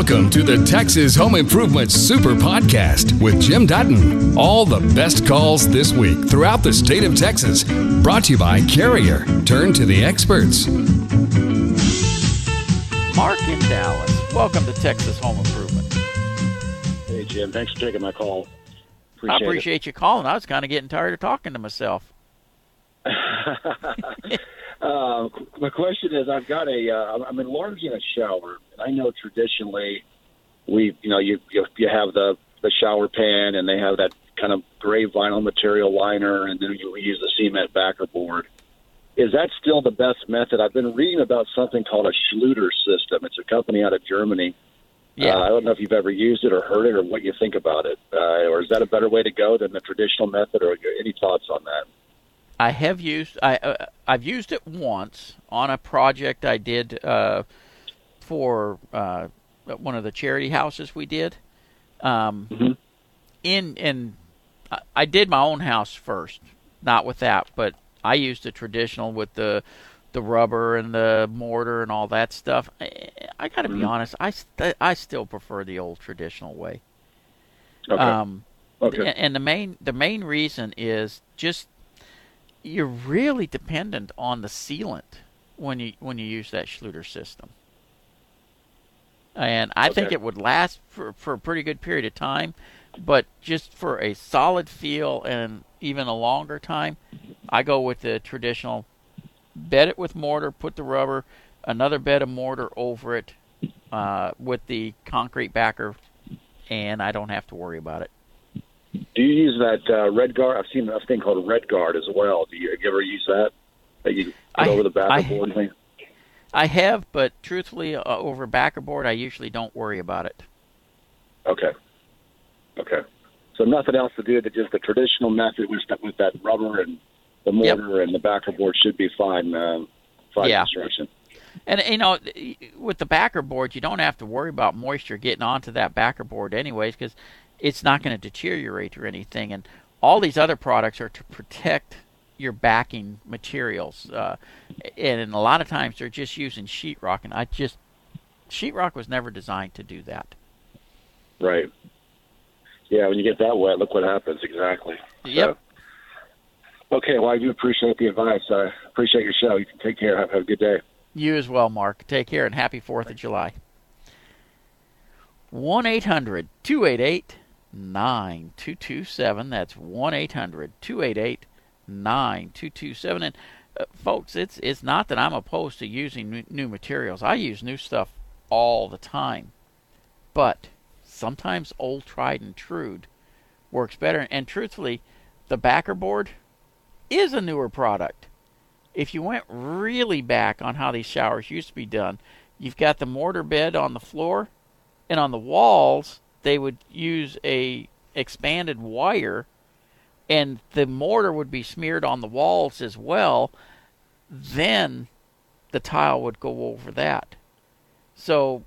Welcome to the Texas Home Improvement Super Podcast with Jim Dutton. All the best calls this week throughout the state of Texas. Brought to you by Carrier. Turn to the experts. Mark in Dallas. Welcome to Texas Home Improvement. Hey, Jim. Thanks for taking my call. I appreciate you calling. I was kind of getting tired of talking to myself. Uh, my question is, I've got a, uh, I'm enlarging a shower. I know traditionally, we, you know, you you, you have the the shower pan, and they have that kind of gray vinyl material liner, and then you use the cement backer board. Is that still the best method? I've been reading about something called a Schluter system. It's a company out of Germany. Yeah. Uh, I don't know if you've ever used it or heard it or what you think about it. Uh, or is that a better way to go than the traditional method? Or any thoughts on that? I have used I uh, I've used it once on a project I did uh, for uh, one of the charity houses we did. Um, Mhm. In in I- did my own house first, not with that, but I used the traditional with the the rubber and the mortar and all that stuff. I, I got to be Mhm. honest, I st- I still prefer the old traditional way. Okay. Um, okay. and- and the main the main reason is just you're really dependent on the sealant when you when you use that Schluter system. And I think it would last for, for a pretty good period of time, but just for a solid feel and even a longer time, I go with the traditional bed it with mortar, put the rubber, another bed of mortar over it uh, with the concrete backer, and I don't have to worry about it. Do you use that uh, RedGard? I've seen a thing called RedGard as well. Do you, you ever use that? That you put I- over the back I- board thing? I have, but truthfully, uh, over backerboard, I usually don't worry about it. Okay. Okay. So nothing else to do than just the traditional method with that, with that rubber and the Yep. mortar and the backer board should be fine. Um, fine Yeah. construction. And you know, with the backer board, you don't have to worry about moisture getting onto that backer board anyways, because it's not going to deteriorate or anything. And all these other products are to protect your backing materials, uh, and a lot of times they're just using sheetrock, and I just sheetrock was never designed to do that. Right. Yeah, when you get that wet, look what happens. Exactly. Yep. So, okay. Well, I do appreciate the advice. I appreciate your show. You can take care. Have, have a good day. You as well, Mark. Take care and happy 4th of July. 1 800 288 9227. That's 1 800 288 9227. And, uh, folks, it's, it's not that I'm opposed to using new, new materials. I use new stuff all the time. But sometimes old tried and true works better. And truthfully, the backer board is a newer product if you went really back on how these showers used to be done, you've got the mortar bed on the floor, and on the walls they would use a expanded wire, and the mortar would be smeared on the walls as well. Then the tile would go over that. So,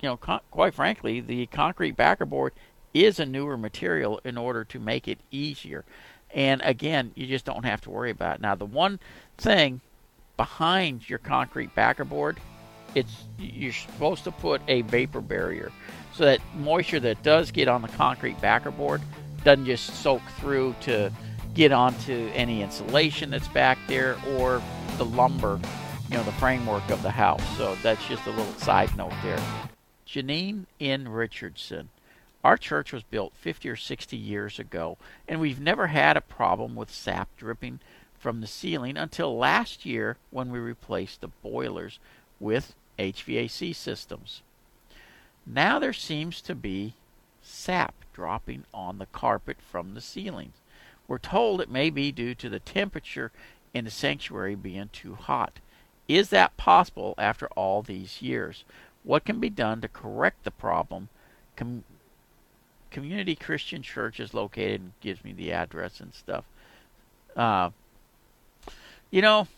you know, con- quite frankly, the concrete backer board is a newer material in order to make it easier. And again, you just don't have to worry about it. Now, the one thing behind your concrete backer board, it's you're supposed to put a vapor barrier so that moisture that does get on the concrete backer board doesn't just soak through to get onto any insulation that's back there or the lumber, you know, the framework of the house. So that's just a little side note there. Janine in Richardson. Our church was built 50 or 60 years ago, and we've never had a problem with sap dripping from the ceiling until last year when we replaced the boilers with HVAC systems. Now there seems to be sap dropping on the carpet from the ceilings. We're told it may be due to the temperature in the sanctuary being too hot. Is that possible after all these years? What can be done to correct the problem? Com- Community Christian Church is located and gives me the address and stuff. Uh, you know,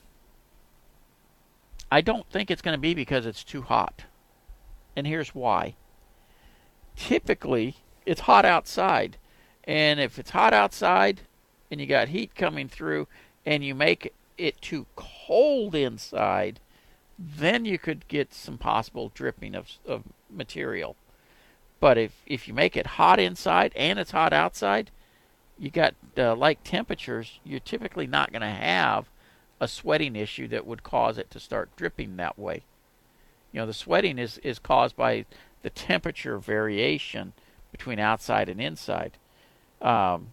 I don't think it's going to be because it's too hot. And here's why. Typically, it's hot outside. And if it's hot outside and you got heat coming through and you make it too cold inside, then you could get some possible dripping of, of material. But if, if you make it hot inside and it's hot outside, you got uh, like temperatures, you're typically not going to have a sweating issue that would cause it to start dripping that way. You know, the sweating is, is caused by the temperature variation between outside and inside. Um,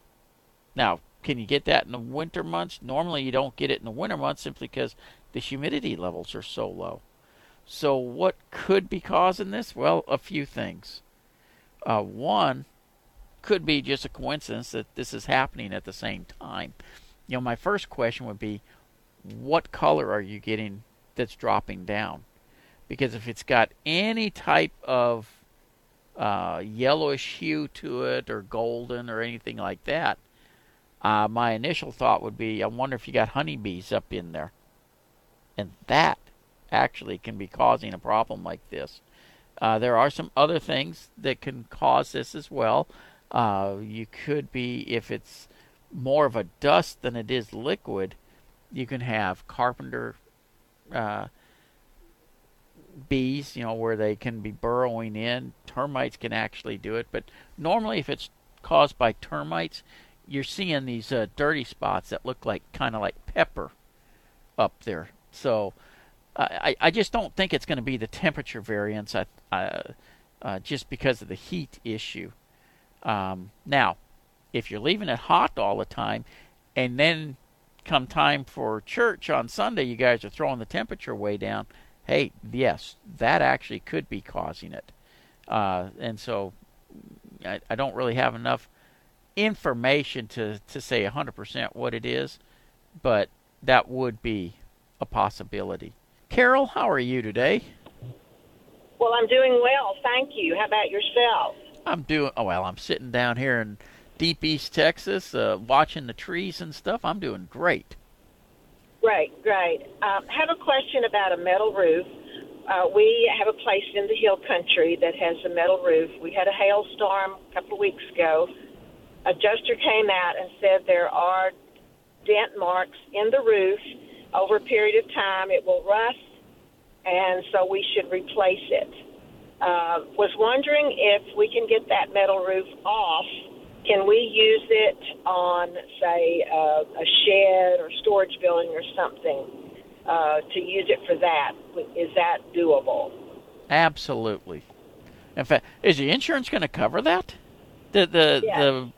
now, can you get that in the winter months? Normally, you don't get it in the winter months simply because the humidity levels are so low. So, what could be causing this? Well, a few things. Uh, one could be just a coincidence that this is happening at the same time. You know, my first question would be what color are you getting that's dropping down? Because if it's got any type of uh, yellowish hue to it or golden or anything like that, uh, my initial thought would be I wonder if you got honeybees up in there. And that actually can be causing a problem like this. Uh, there are some other things that can cause this as well. Uh, you could be, if it's more of a dust than it is liquid, you can have carpenter uh, bees, you know, where they can be burrowing in. Termites can actually do it, but normally, if it's caused by termites, you're seeing these uh, dirty spots that look like kind of like pepper up there. So I, I just don't think it's going to be the temperature variance I, uh, just because of the heat issue. Um, now, if you're leaving it hot all the time, and then come time for church on Sunday, you guys are throwing the temperature way down. Hey, yes, that actually could be causing it. Uh, and so I, I don't really have enough information to, to say 100% what it is, but that would be a possibility. Carol, how are you today? Well, I'm doing well, thank you. How about yourself? I'm doing oh well. I'm sitting down here in deep East Texas, uh, watching the trees and stuff. I'm doing great. Great, great. Um, have a question about a metal roof. Uh, we have a place in the hill country that has a metal roof. We had a hailstorm a couple of weeks ago. A adjuster came out and said there are dent marks in the roof. Over a period of time, it will rust, and so we should replace it. Uh, was wondering if we can get that metal roof off. Can we use it on, say, uh, a shed or storage building or something uh, to use it for that? Is that doable? Absolutely. In fact, is the insurance going to cover that? The the yes. the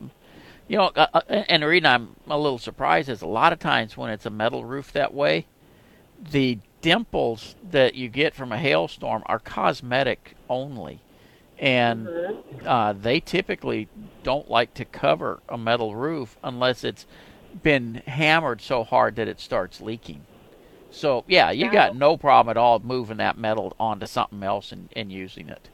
you know, uh, uh, and the reason I'm a little surprised is a lot of times when it's a metal roof that way, the dimples that you get from a hailstorm are cosmetic only, and mm-hmm. uh, they typically don't like to cover a metal roof unless it's been hammered so hard that it starts leaking. So yeah, you got no problem at all moving that metal onto something else and, and using it.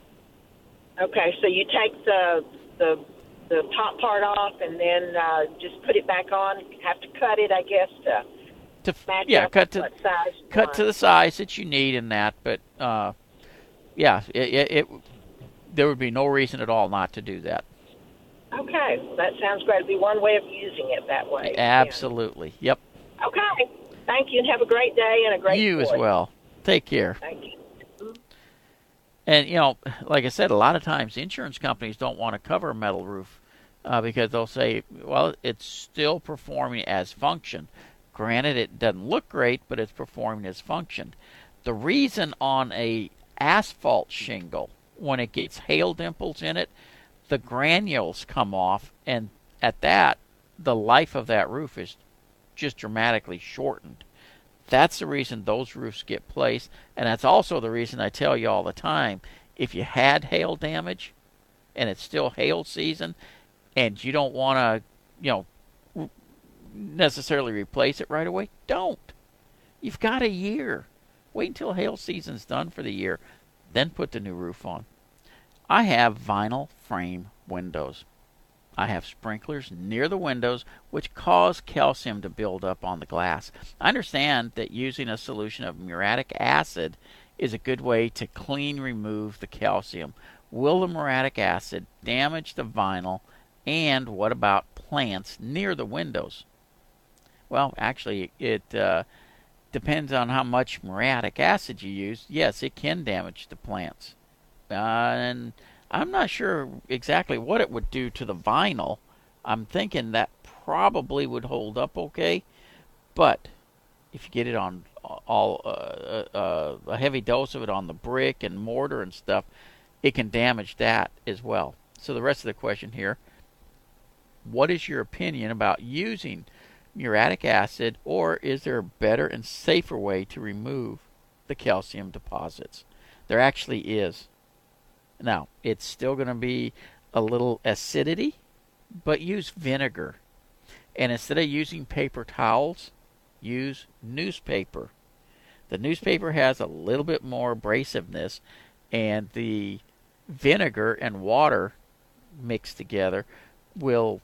Okay, so you take the the the top part off and then uh, just put it back on. Have to cut it, I guess, to to match yeah, up cut to size cut to the size that you need in that. But uh, yeah, it, it, it, there would be no reason at all not to do that. Okay, that sounds great. It'd be one way of using it that way. Absolutely. Yeah. Yep. Okay. Thank you, and have a great day and a great. You sport. as well. Take care. Thank you. And you know, like I said, a lot of times insurance companies don't want to cover a metal roof uh, because they'll say, "Well, it's still performing as function." Granted, it doesn't look great, but it's performing as function. The reason on a asphalt shingle, when it gets hail dimples in it, the granules come off, and at that, the life of that roof is just dramatically shortened. That's the reason those roofs get placed, and that's also the reason I tell you all the time if you had hail damage and it's still hail season and you don't want to, you know, necessarily replace it right away, don't. You've got a year. Wait until hail season's done for the year, then put the new roof on. I have vinyl frame windows. I have sprinklers near the windows which cause calcium to build up on the glass. I understand that using a solution of muriatic acid is a good way to clean remove the calcium. Will the muriatic acid damage the vinyl? And what about plants near the windows? Well, actually, it uh, depends on how much muriatic acid you use. Yes, it can damage the plants. Uh, and I'm not sure exactly what it would do to the vinyl. I'm thinking that probably would hold up okay, but if you get it on all uh, uh, uh, a heavy dose of it on the brick and mortar and stuff, it can damage that as well. So the rest of the question here: What is your opinion about using muriatic acid, or is there a better and safer way to remove the calcium deposits? There actually is. Now, it's still going to be a little acidity, but use vinegar. And instead of using paper towels, use newspaper. The newspaper has a little bit more abrasiveness, and the vinegar and water mixed together will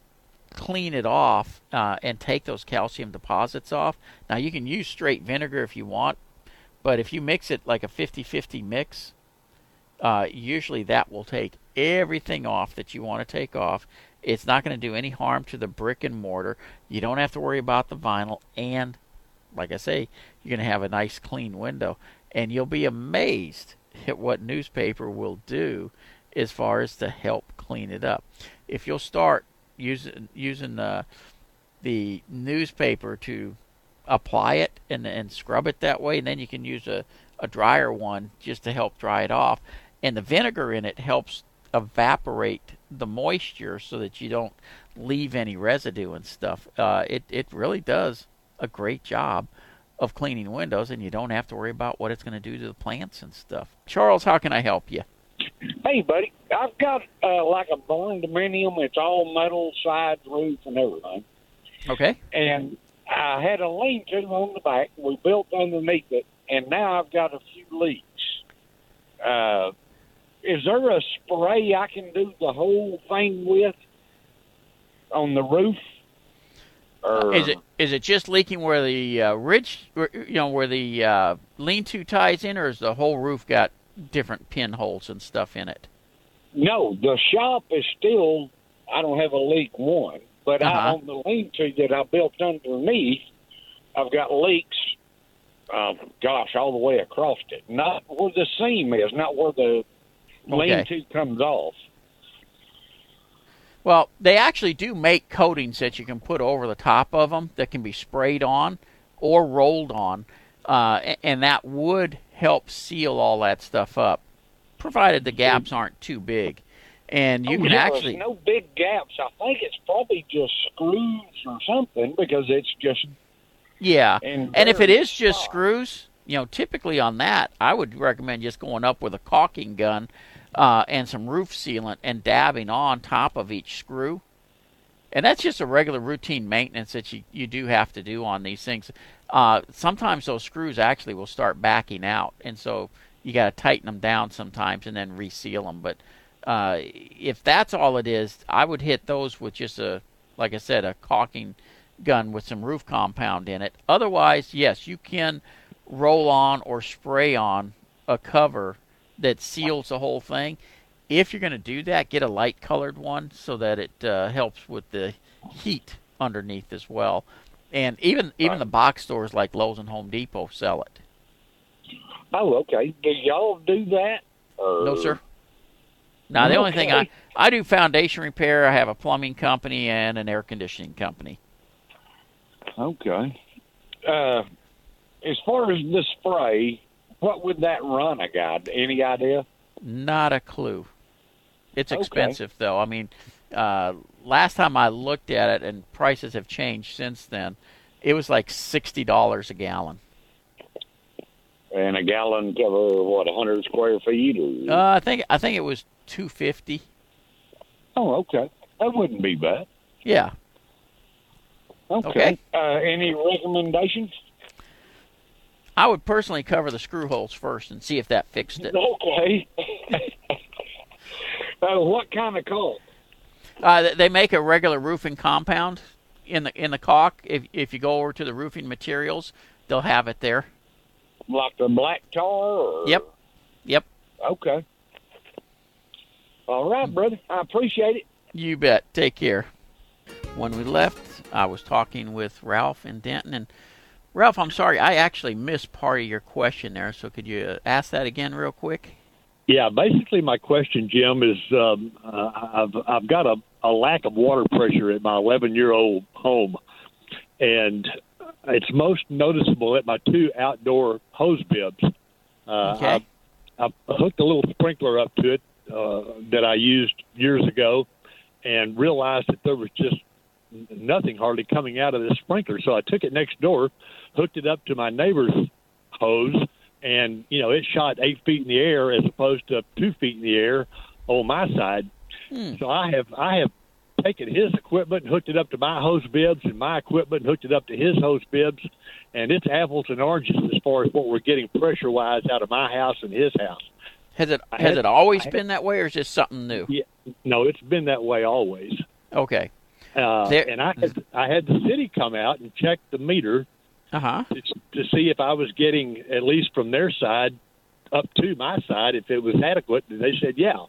clean it off uh, and take those calcium deposits off. Now, you can use straight vinegar if you want, but if you mix it like a 50 50 mix, uh, usually that will take everything off that you want to take off. It's not going to do any harm to the brick and mortar. You don't have to worry about the vinyl, and like I say, you're going to have a nice clean window. And you'll be amazed at what newspaper will do as far as to help clean it up. If you'll start using using the the newspaper to apply it and and scrub it that way, and then you can use a a drier one just to help dry it off. And the vinegar in it helps evaporate the moisture so that you don't leave any residue and stuff. Uh, it it really does a great job of cleaning windows, and you don't have to worry about what it's going to do to the plants and stuff. Charles, how can I help you? Hey, buddy, I've got uh, like a barndominium. It's all metal, sides, roof, and everything. Okay. And I had a lean-to on the back. We built underneath it, and now I've got a few leaks. Uh, is there a spray I can do the whole thing with on the roof? Or... Is it is it just leaking where the uh, ridge, you know, where the uh, lean-to ties in, or is the whole roof got different pinholes and stuff in it? No, the shop is still. I don't have a leak one, but uh-huh. I, on the lean-to that I built underneath, I've got leaks. Um, gosh, all the way across it. Not where the seam is, not where the okay. lean-to comes off. Well, they actually do make coatings that you can put over the top of them that can be sprayed on or rolled on, uh, and that would help seal all that stuff up, provided the gaps aren't too big. And you oh, can actually no big gaps. I think it's probably just screws or something because it's just yeah. And if it is just screws, you know, typically on that, I would recommend just going up with a caulking gun uh, and some roof sealant and dabbing on top of each screw. And that's just a regular routine maintenance that you, you do have to do on these things uh, sometimes those screws actually will start backing out, and so you got to tighten them down sometimes and then reseal them. But uh, if that's all it is, I would hit those with just a, like I said, a caulking gun with some roof compound in it. Otherwise, yes, you can roll on or spray on a cover that seals the whole thing. If you're going to do that, get a light colored one so that it uh, helps with the heat underneath as well and even even right. the box stores like Lowe's and Home Depot sell it. Oh, okay. Do y'all do that? Or... No, sir. Now the okay. only thing I I do foundation repair. I have a plumbing company and an air conditioning company. Okay. Uh, as far as the spray, what would that run a guy? Any idea? Not a clue. It's expensive okay. though. I mean, uh, last time I looked at it, and prices have changed since then, it was like sixty dollars a gallon. And a gallon cover what, a hundred square feet? Or... Uh, I think I think it was two fifty. Oh, okay, that wouldn't be bad. Yeah. Okay. okay. Uh, any recommendations? I would personally cover the screw holes first and see if that fixed it. Okay. uh, what kind of caulk? Uh, they make a regular roofing compound in the in the caulk. If if you go over to the roofing materials, they'll have it there. Like the black tar. Or... Yep. Yep. Okay. All right, brother. I appreciate it. You bet. Take care. When we left, I was talking with Ralph and Denton, and Ralph, I'm sorry, I actually missed part of your question there. So could you ask that again, real quick? Yeah, basically, my question, Jim, is um, uh, I've I've got a, a lack of water pressure at my 11 year old home, and it's most noticeable at my two outdoor hose bibs. Uh, okay. I, I hooked a little sprinkler up to it uh, that I used years ago, and realized that there was just nothing hardly coming out of this sprinkler. So I took it next door, hooked it up to my neighbor's hose, and you know it shot eight feet in the air as opposed to two feet in the air on my side. Hmm. So I have I have taken his equipment and hooked it up to my hose bibs, and my equipment and hooked it up to his hose bibs, and it's apples and oranges as far as what we're getting pressure wise out of my house and his house. Has it has it always been that way, or is this something new? Yeah, no, it's been that way always. Okay. Uh, there, and I had I had the city come out and check the meter uh-huh. to, to see if I was getting at least from their side up to my side if it was adequate. And they said yeah.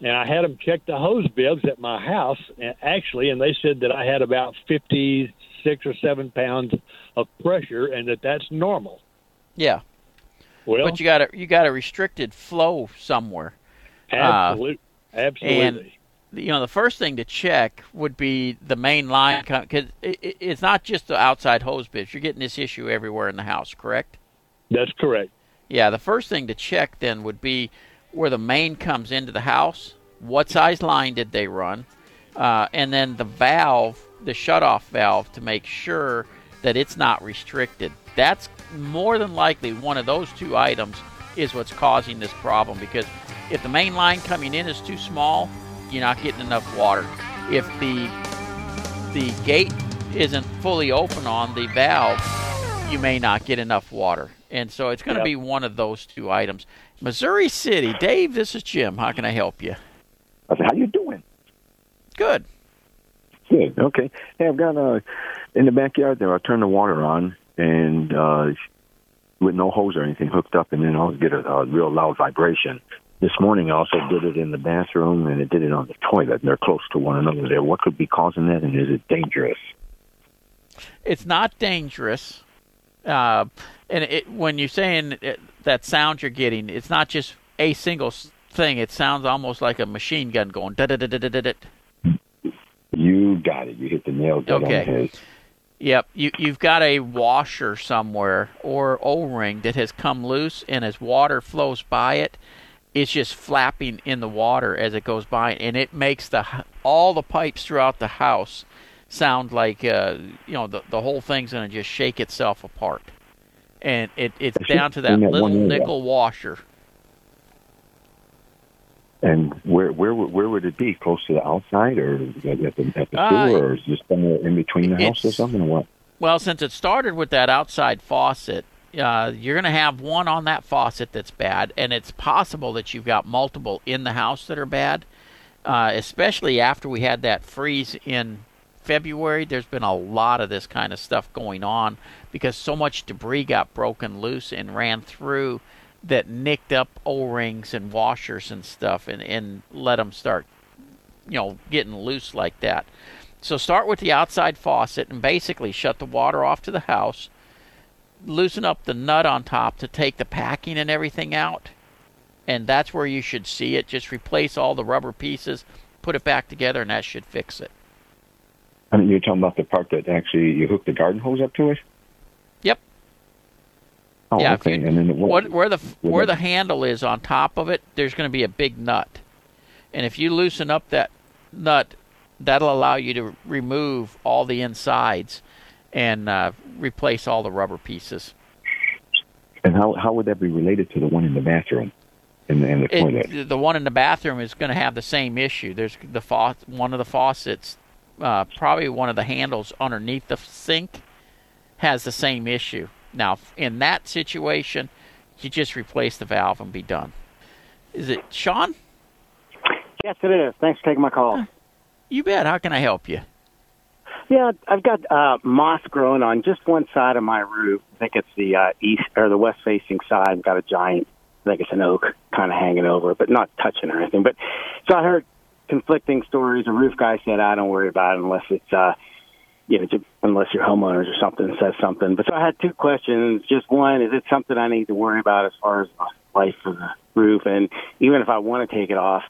And I had them check the hose bibs at my house, actually, and they said that I had about fifty six or seven pounds of pressure, and that that's normal. Yeah. Well, but you got a you got a restricted flow somewhere. Absolutely. Uh, Absolutely. And you know the first thing to check would be the main line because it, it's not just the outside hose bibs. You're getting this issue everywhere in the house, correct? That's correct. Yeah, the first thing to check then would be where the main comes into the house. What size line did they run? Uh, and then the valve, the shutoff valve, to make sure that it's not restricted. That's more than likely one of those two items is what's causing this problem because if the main line coming in is too small, you're not getting enough water. If the the gate isn't fully open on the valve, you may not get enough water. And so it's going to yep. be one of those two items. Missouri City, Dave, this is Jim. How can I help you? I said, how you doing? Good. Good. Okay. Hey, I've got uh in the backyard there. I turn the water on and uh with no hose or anything hooked up, and then I'll get a, a real loud vibration. This morning I also did it in the bathroom and it did it on the toilet. And they're close to one another there. What could be causing that and is it dangerous? It's not dangerous. Uh, and it, when you're saying it, that sound you're getting, it's not just a single thing. It sounds almost like a machine gun going da da da da da da. Da You got it. You hit the nail dead okay. on the head. Yep, you you've got a washer somewhere or O-ring that has come loose, and as water flows by it, it's just flapping in the water as it goes by, and it makes the all the pipes throughout the house sound like uh, you know the the whole thing's going to just shake itself apart, and it it's down to that, that little nickel washer. And where where where would it be? Close to the outside, or at the, at the uh, or is just somewhere in between the house or something, or what? Well, since it started with that outside faucet, uh, you're going to have one on that faucet that's bad, and it's possible that you've got multiple in the house that are bad. Uh, especially after we had that freeze in February, there's been a lot of this kind of stuff going on because so much debris got broken loose and ran through that nicked up O-rings and washers and stuff and, and let them start, you know, getting loose like that. So start with the outside faucet and basically shut the water off to the house loosen up the nut on top to take the packing and everything out. And that's where you should see it. Just replace all the rubber pieces, put it back together, and that should fix it. And you're talking about the part that actually you hook the garden hose up to it? Yep. Oh, yeah, okay. You, and then what, where the where the handle is on top of it, there's going to be a big nut, and if you loosen up that nut, that'll allow you to remove all the insides and uh, replace all the rubber pieces. And how how would that be related to the one in the bathroom? In the, in the it, The one in the bathroom is going to have the same issue. There's the fa- one of the faucets, uh, probably one of the handles underneath the sink, has the same issue. Now, in that situation, you just replace the valve and be done. Is it Sean? Yes, it is. Thanks for taking my call. You bet. How can I help you? Yeah, I've got uh, moss growing on just one side of my roof. I think it's the uh, east or the west facing side. I've got a giant, I think it's an oak, kind of hanging over, but not touching or anything. But so I heard conflicting stories. A roof guy said, "I don't worry about it unless it's uh, you know, unless your homeowners or something says something. But so I had two questions. Just one, is it something I need to worry about as far as life of the roof? And even if I want to take it off,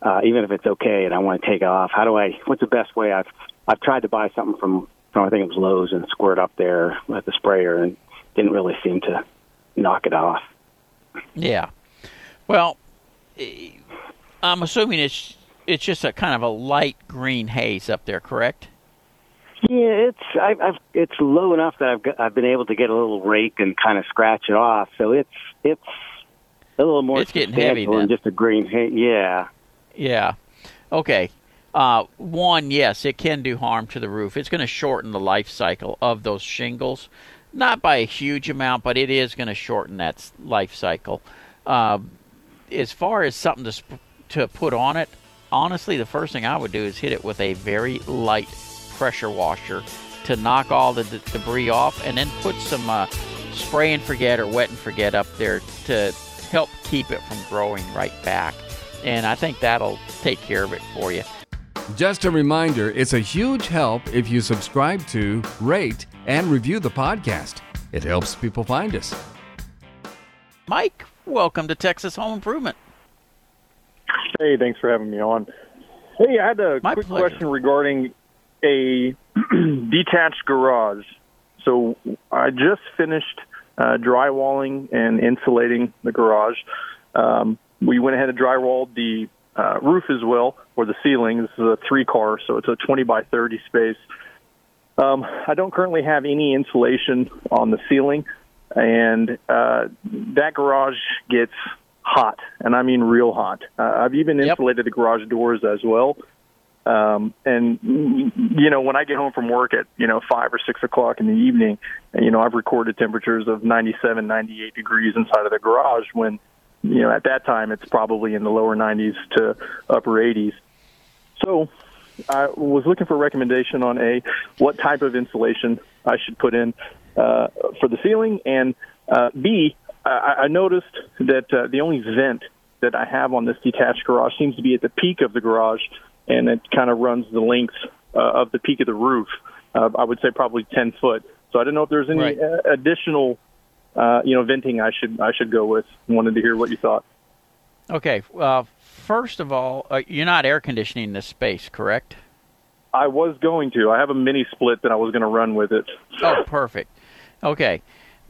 uh, even if it's okay and I want to take it off, how do I? What's the best way? I've I've tried to buy something from from I think it was Lowe's and squirt up there with the sprayer and didn't really seem to knock it off. Yeah. Well, I'm assuming it's it's just a kind of a light green haze up there, correct? Yeah, it's I, I've it's low enough that I've got, I've been able to get a little rake and kind of scratch it off. So it's it's a little more. It's getting heavy than just a green haze. Yeah. Yeah. Okay. Uh, one, yes, it can do harm to the roof. It's going to shorten the life cycle of those shingles, not by a huge amount, but it is going to shorten that life cycle. Uh, as far as something to sp- to put on it, honestly, the first thing I would do is hit it with a very light pressure washer to knock all the d- debris off, and then put some uh, spray and forget or wet and forget up there to help keep it from growing right back. And I think that'll take care of it for you. Just a reminder it's a huge help if you subscribe to, rate, and review the podcast. It helps people find us. Mike, welcome to Texas Home Improvement. Hey, thanks for having me on. Hey, I had a My quick pleasure. question regarding a detached garage. So I just finished uh, drywalling and insulating the garage. Um, we went ahead and drywalled the uh, roof as well, or the ceiling. This is a three car, so it's a 20 by 30 space. Um, I don't currently have any insulation on the ceiling, and uh, that garage gets hot, and I mean real hot. Uh, I've even Yep. insulated the garage doors as well. Um, and you know, when I get home from work at you know five or six o'clock in the evening, you know, I've recorded temperatures of 97, 98 degrees inside of the garage. When you know at that time it's probably in the lower 90s to upper 80s. So I was looking for a recommendation on a what type of insulation I should put in uh, for the ceiling, and uh, B, I, I noticed that uh, the only vent that I have on this detached garage seems to be at the peak of the garage, and it kind of runs the length uh, of the peak of the roof. Uh, I would say probably 10 foot. So I don't know if there's any Right. uh, additional, uh, you know, venting I should I should go with. Wanted to hear what you thought. Okay. Uh, first of all, uh, you're not air conditioning this space, correct? I was going to. I have a mini split that I was going to run with it. Oh, perfect. Okay.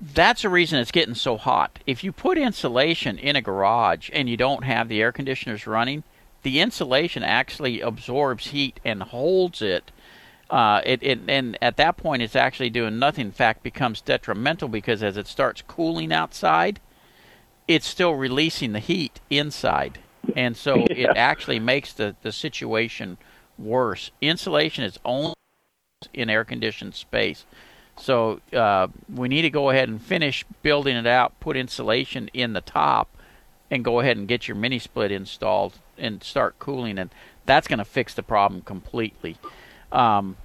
That's the reason it's getting so hot. If you put insulation in a garage and you don't have the air conditioners running, the insulation actually absorbs heat and holds it. Uh, it, it and at that point, it's actually doing nothing. In fact, becomes detrimental because as it starts cooling outside, it's still releasing the heat inside, and so it actually makes the the situation worse. Insulation is only in air conditioned space. So uh, we need to go ahead and finish building it out, put insulation in the top, and go ahead and get your mini split installed and start cooling, and that's going to fix the problem completely. Um,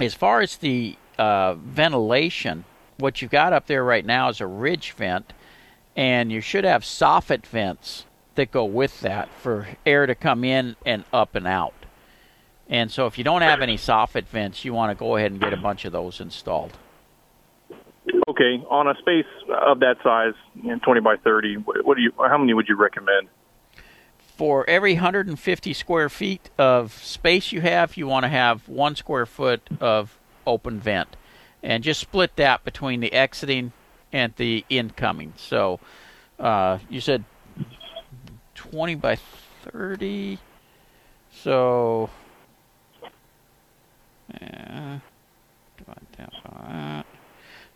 as far as the uh, ventilation, what you've got up there right now is a ridge vent, and you should have soffit vents that go with that for air to come in and up and out. And so, if you don't have any soffit vents, you want to go ahead and get a bunch of those installed. Okay, on a space of that size, you know, 20 by 30, what, do you? How many would you recommend? For every 150 square feet of space you have, you want to have one square foot of open vent, and just split that between the exiting and the incoming. So, uh, you said 20 by 30. So, divide that by that.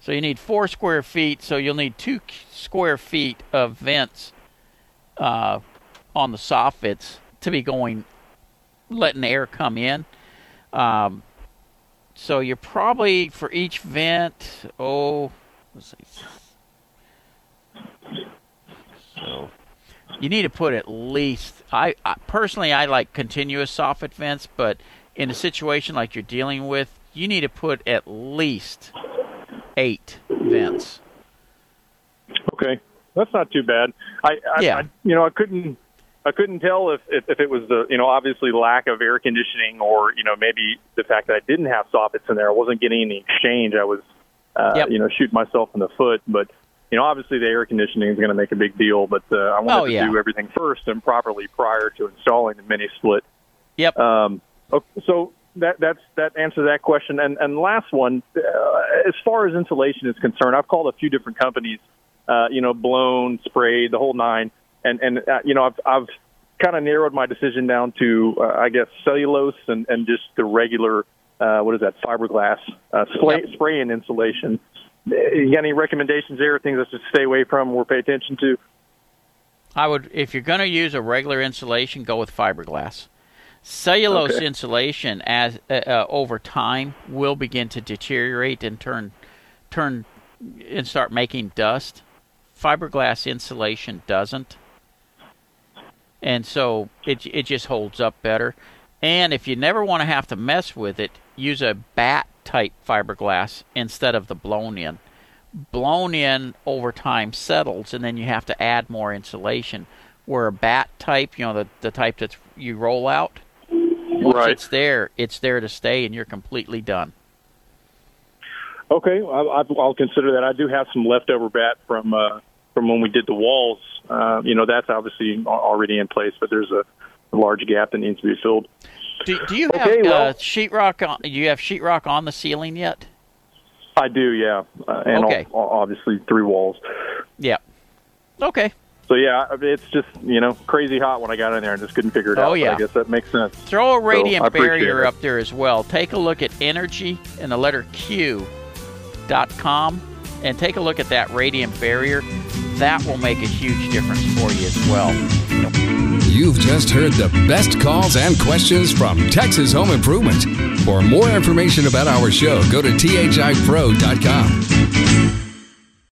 So you need four square feet. So you'll need two square feet of vents uh, on the soffits to be going, letting air come in. Um, so you're probably for each vent. Oh, let's see. So you need to put at least. I, I personally I like continuous soffit vents, but in a situation like you're dealing with, you need to put at least eight vents. Okay, that's not too bad. I, I, Yeah. I you know, I couldn't I couldn't tell if, if if it was the you know obviously lack of air conditioning or you know maybe the fact that I didn't have soffits in there. I wasn't getting any exchange. I was uh, Yep. you know shooting myself in the foot. But you know obviously the air conditioning is going to make a big deal. But uh, I wanted Oh, to do everything first and properly prior to installing the mini split. Yep. Um, okay, so that that's that answers that question. And and last one, uh, as far as insulation is concerned, I've called a few different companies, uh, you know, blown, sprayed, the whole nine, and and uh, you know I've I've kind of narrowed my decision down to uh, I guess cellulose and and just the regular uh, what is that fiberglass uh, spray, Yep. spray and insulation. Uh, You got any recommendations there? Things I should stay away from or pay attention to? I would, if you're going to use a regular insulation, go with fiberglass. Cellulose Okay. insulation, as uh, uh, over time, will begin to deteriorate and turn, turn, and start making dust. Fiberglass insulation doesn't, and so it it just holds up better. And if you never want to have to mess with it, use a batt type fiberglass instead of the blown in blown in over time settles and then you have to add more insulation where a batt type you know the, the type that's you roll out once Right. it's there it's there to stay and you're completely done Okay, I'll, I'll I'll consider that. I do have some leftover batt from uh, from when we did the walls. Uh, you know, that's obviously already in place, but there's a, a large gap that needs to be filled. do, do you have Okay, uh, sheetrock on you have sheetrock on the ceiling yet I do, yeah, uh, and Okay. obviously three walls. yeah okay So yeah, it's just you know crazy hot when I got in there and just couldn't figure it Oh, out. Oh yeah. I guess that makes sense. throw a radiant I appreciate barrier it. up there as well take a look at energy and the letter q dot com and take a look at that radiant barrier that will make a huge difference for you as well You've just heard the best calls and questions from Texas Home Improvement. For more information about our show, go to thipro.com.